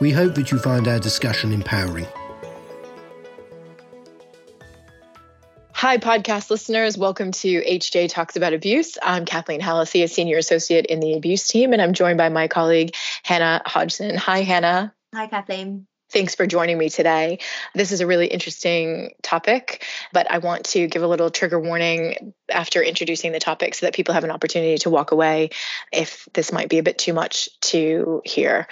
we hope that you find our discussion empowering. Hi, podcast listeners. Welcome to HJ Talks About Abuse. I'm Kathleen Hallisey, a senior associate in the abuse team, and I'm joined by my colleague, Hannah Hodgson. Hi, Hannah. Hi, Kathleen. Thanks for joining me today. This is a really interesting topic, but I want to give a little trigger warning after introducing the topic so that people have an opportunity to walk away if this might be a bit too much to hear.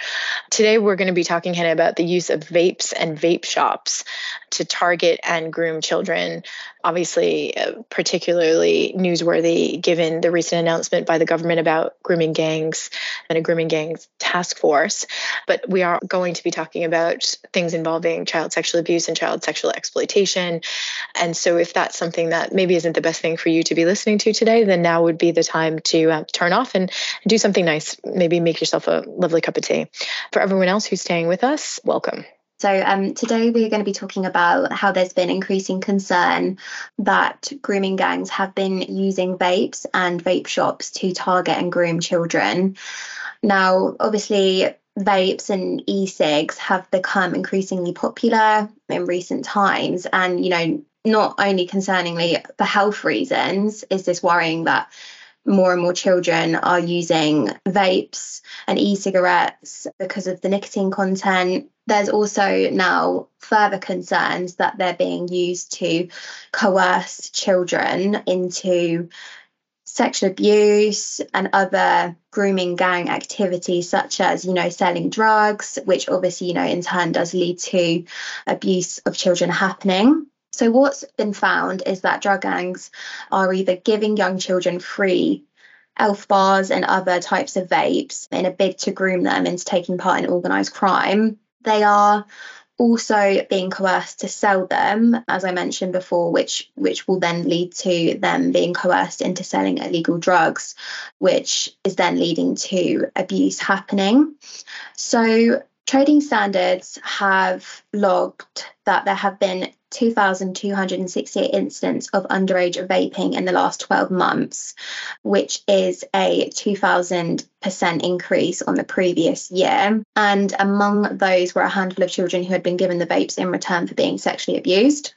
Today, we're going to be talking, Hannah, about the use of vapes and vape shops to target and groom children. Obviously, uh, particularly newsworthy given the recent announcement by the government about grooming gangs and a grooming gangs task force. But we are going to be talking about things involving child sexual abuse and child sexual exploitation. And so, if that's something that maybe isn't the best thing for you to be listening to today, then now would be the time to uh, turn off and, and do something nice. Maybe make yourself a lovely cup of tea. For everyone else who's staying with us, welcome. So, um, today we're going to be talking about how there's been increasing concern that grooming gangs have been using vapes and vape shops to target and groom children. Now, obviously, vapes and e-cigs have become increasingly popular in recent times. And you know not only concerningly for health reasons is this worrying that more and more children are using vapes and e-cigarettes because of the nicotine content. There's also now further concerns that they're being used to coerce children into sexual abuse and other grooming gang activities such as you know selling drugs which obviously you know in turn does lead to abuse of children happening. So what's been found is that drug gangs are either giving young children free elf bars and other types of vapes in a bid to groom them into taking part in organized crime. They are also being coerced to sell them as i mentioned before which which will then lead to them being coerced into selling illegal drugs which is then leading to abuse happening. So trading standards have logged that there have been 2,268 incidents of underage vaping in the last 12 months, which is a 2,000% increase on the previous year. And among those were a handful of children who had been given the vapes in return for being sexually abused.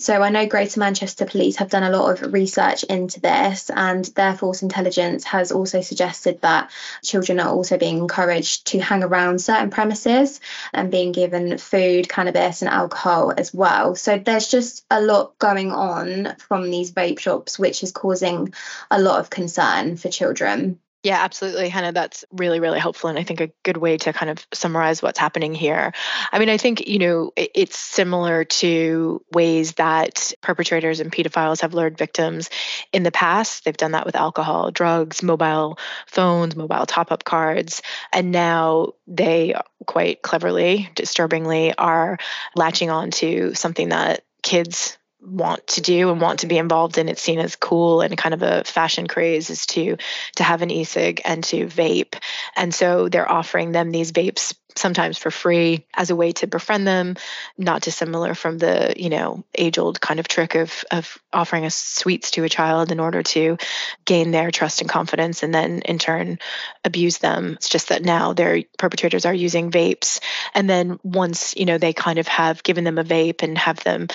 So I know Greater Manchester Police have done a lot of research into this, and their force intelligence has also suggested that children are also being encouraged to hang around certain premises and being given food, cannabis, and alcohol as well. So there's just a lot going on from these vape shops, which is causing a lot of concern for children. Yeah, absolutely, Hannah. That's really, really helpful. And I think a good way to kind of summarize what's happening here. I mean, I think, you know, it's similar to ways that perpetrators and pedophiles have lured victims in the past. They've done that with alcohol, drugs, mobile phones, mobile top up cards. And now they quite cleverly, disturbingly, are latching on to something that kids want to do and want to be involved in it's seen as cool and kind of a fashion craze is to to have an e-cig and to vape. And so they're offering them these vapes sometimes for free as a way to befriend them not dissimilar from the you know age old kind of trick of of offering us sweets to a child in order to gain their trust and confidence and then in turn abuse them. It's just that now their perpetrators are using vapes. And then once you know they kind of have given them a vape and have them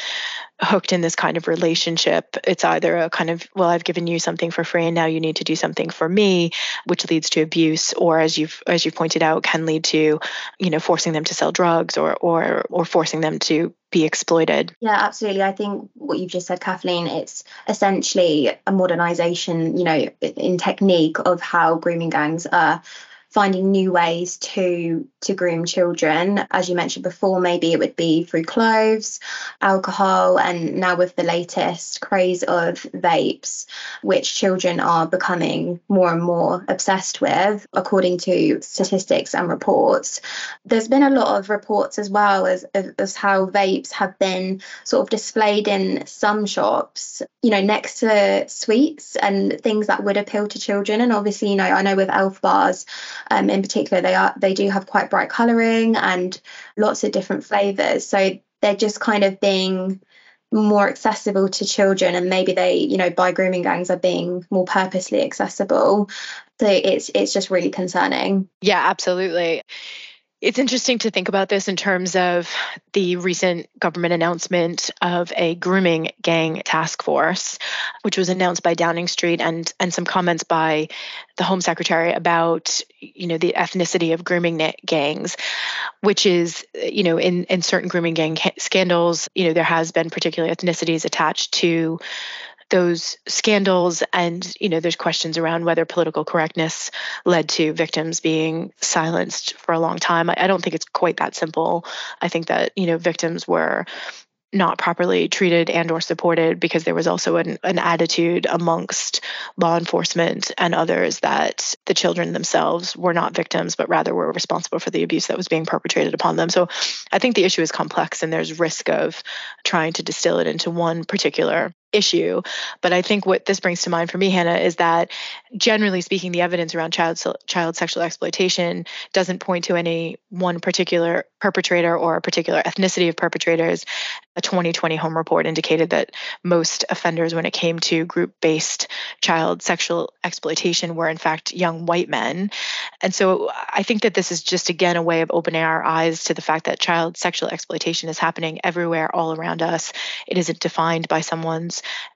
hooked in this kind of relationship it's either a kind of well i've given you something for free and now you need to do something for me which leads to abuse or as you've as you've pointed out can lead to you know forcing them to sell drugs or or or forcing them to be exploited. Yeah absolutely. I think what you've just said kathleen it's essentially a modernization you know in technique of how grooming gangs are finding new ways to to groom children. As you mentioned before, maybe it would be through clothes, alcohol, and now with the latest craze of vapes, which children are becoming more and more obsessed with, according to statistics and reports. There's been a lot of reports as well as, as how vapes have been sort of displayed in some shops, you know, next to sweets and things that would appeal to children. And obviously, you know, I know with elf bars um, in particular, they are they do have quite bright colouring and lots of different flavours. So they're just kind of being more accessible to children and maybe they you know by grooming gangs are being more purposely accessible. So it's it's just really concerning. Yeah absolutely it's interesting to think about this in terms of the recent government announcement of a grooming gang task force, which was announced by Downing Street and and some comments by the Home Secretary about you know the ethnicity of grooming gangs, which is you know in in certain grooming gang scandals, you know there has been particular ethnicities attached to those scandals and you know there's questions around whether political correctness led to victims being silenced for a long time. I, don't think it's quite that simple. I think that you know victims were not properly treated and or supported because there was also an, an attitude amongst law enforcement and others that the children themselves were not victims but rather were responsible for the abuse that was being perpetrated upon them. So i think the issue is complex and there's risk of trying to distill it into one particular issue. But I think what this brings to mind for me, Hannah, is that generally speaking, the evidence around child child sexual exploitation doesn't point to any one particular perpetrator or a particular ethnicity of perpetrators. A 2020 home report indicated that most offenders, when it came to group based child sexual exploitation, were in fact young white men. And so I think that this is just again a way of opening our eyes to the fact that child sexual exploitation is happening everywhere, all around us. It isn't defined by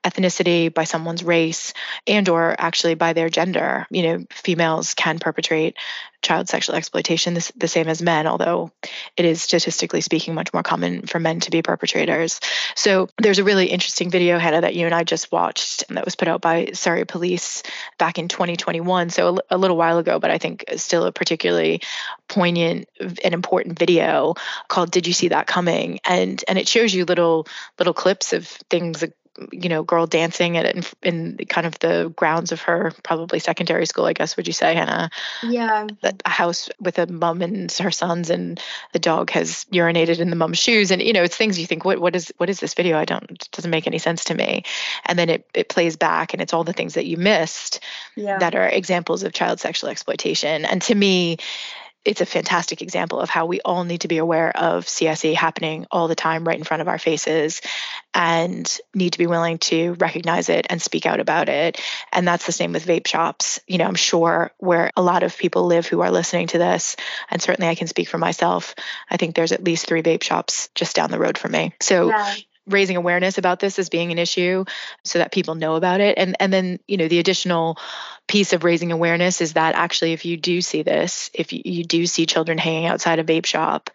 ethnicity, by someone's race, and or actually by their gender. You know, females can perpetrate child sexual exploitation the, the same as men, although it is statistically speaking much more common for men to be perpetrators. So there's a really interesting video, Hannah, that you and I just watched that was put out by Surrey Police back in 2021. So a, a little while ago, but I think still a particularly poignant and important video called "Did You See That Coming?" and and it shows you little little clips of things you know, girl dancing at in, in kind of the grounds of her probably secondary school, I guess. Would you say, Hannah? Yeah. A house with a mom and her sons, and the dog has urinated in the mom's shoes, and you know, it's things you think, what what is what is this video? I don't it doesn't make any sense to me. And then it it plays back, and it's all the things that you missed yeah. that are examples of child sexual exploitation. And to me, it's a fantastic example of how we all need to be aware of CSE happening all the time right in front of our faces and need to be willing to recognize it and speak out about it. And that's the same with vape shops. You know, I'm sure where a lot of people live who are listening to this, and certainly I can speak for myself, I think there's at least three vape shops just down the road from me. So yeah raising awareness about this as being an issue so that people know about it. And and then you know the additional piece of raising awareness is that actually if you do see this if you, you do see children hanging outside a vape shop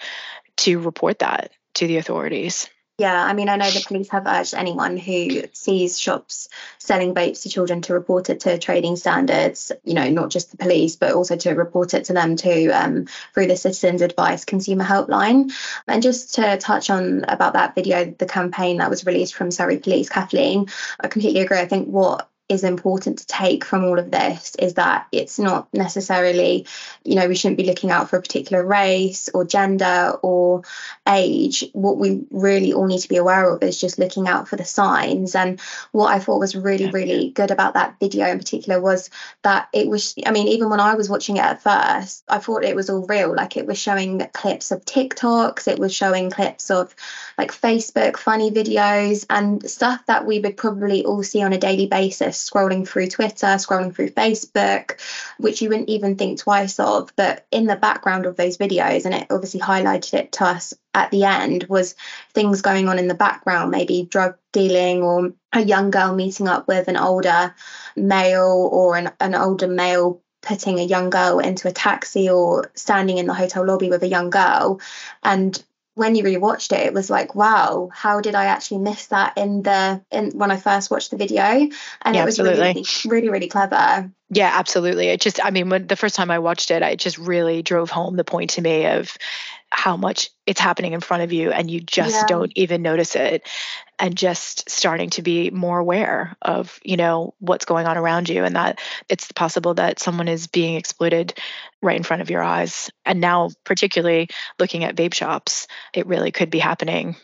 to report that to the authorities yeah, I mean, I know the police have urged anyone who sees shops selling vapes to children to report it to trading standards, you know, not just the police, but also to report it to them too um, through the Citizens Advice Consumer Helpline. And just to touch on about that video, the campaign that was released from Surrey Police, Kathleen, I completely agree. I think what is important to take from all of this is that it's not necessarily, you know, we shouldn't be looking out for a particular race or gender or age. What we really all need to be aware of is just looking out for the signs. And what I thought was really, really good about that video in particular was that it was, I mean, even when I was watching it at first, I thought it was all real. Like it was showing clips of TikToks, it was showing clips of like Facebook funny videos and stuff that we would probably all see on a daily basis scrolling through Twitter, scrolling through Facebook, which you wouldn't even think twice of. But in the background of those videos, and it obviously highlighted it to us at the end, was things going on in the background, maybe drug dealing or a young girl meeting up with an older male or an, an older male putting a young girl into a taxi or standing in the hotel lobby with a young girl and when you rewatched it, it was like, wow, how did I actually miss that in the in when I first watched the video? And yeah, it was absolutely. really, really, really clever. Yeah, absolutely. It just, I mean, when the first time I watched it, I just really drove home the point to me of how much it's happening in front of you and you just yeah. don't even notice it and just starting to be more aware of you know what's going on around you and that it's possible that someone is being exploited right in front of your eyes and now particularly looking at vape shops it really could be happening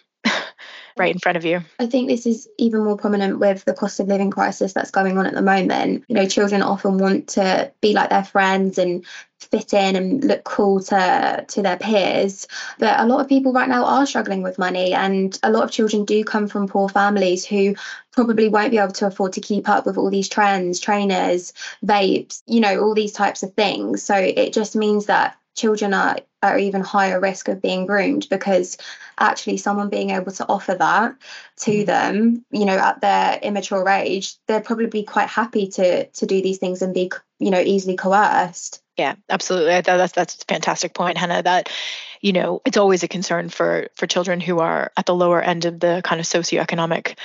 right in front of you. I think this is even more prominent with the cost of living crisis that's going on at the moment. You know, children often want to be like their friends and fit in and look cool to to their peers but a lot of people right now are struggling with money and a lot of children do come from poor families who probably won't be able to afford to keep up with all these trends trainers vapes you know all these types of things so it just means that children are are even higher risk of being groomed because actually someone being able to offer that to mm-hmm. them you know at their immature age they'd probably be quite happy to to do these things and be you know easily coerced yeah absolutely that's that's a fantastic point hannah that you know it's always a concern for for children who are at the lower end of the kind of socioeconomic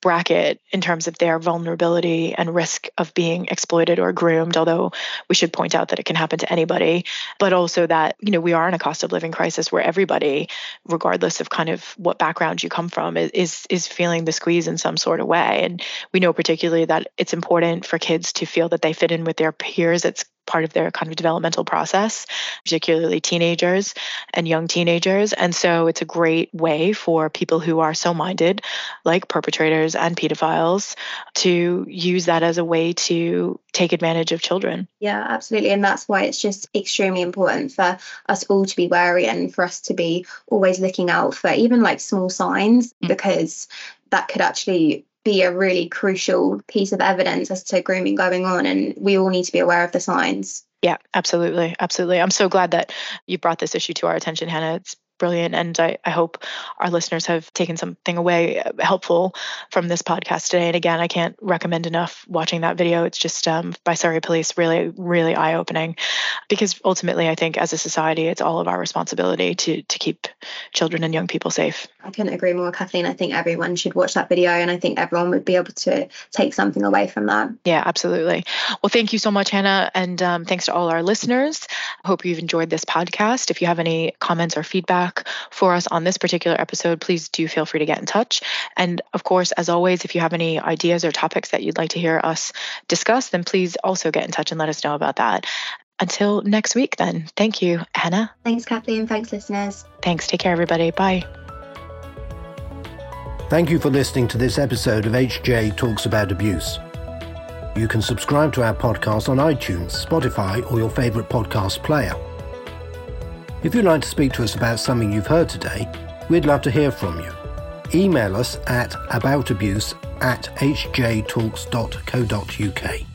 bracket in terms of their vulnerability and risk of being exploited or groomed although we should point out that it can happen to anybody. But also that you know we are in a cost of living crisis where everybody regardless of kind of what background you come from is is feeling the squeeze in some sort of way. And we know particularly that it's important for kids to feel that they fit in with their peers. It's part of their kind of developmental process, particularly teenagers and young teenagers. And so it's a great way for people who are so minded, like perpetrators and pedophiles, to use that as a way to take advantage of children. Yeah, absolutely. And that's why it's just extremely important for us all to be wary and for us to be always looking out for even like small signs mm-hmm. because that could actually be a really crucial piece of evidence as to grooming going on and we all need to be aware of the signs. Yeah absolutely absolutely. I'm so glad that you brought this issue to our attention hannah. It's brilliant. And I, I hope our listeners have taken something away uh, helpful from this podcast today. And again, I can't recommend enough watching that video. It's just um, by Surrey Police, really, really eye opening. Because ultimately, I think as a society, it's all of our responsibility to, to keep children and young people safe. I couldn't agree more, Kathleen. I think everyone should watch that video and I think everyone would be able to take something away from that. Yeah, absolutely. Well, thank you so much, Hannah. And um, thanks to all our listeners. I hope you've enjoyed this podcast. If you have any comments or feedback, feedback for us on this particular episode, please do feel free to get in touch. And of course, as always, if you have any ideas or topics that you'd like to hear us discuss, then please also get in touch and let us know about that. Until next week, then, thank you, Hannah. Thanks, Kathleen. Thanks, listeners. Thanks. Take care, everybody. Bye. Thank you for listening to this episode of HJ Talks About Abuse. You can subscribe to our podcast on iTunes, Spotify, or your favourite podcast player. If you'd like to speak to us about something you've heard today, we'd love to hear from you. Email us at aboutabuse at hjtalks.co.uk.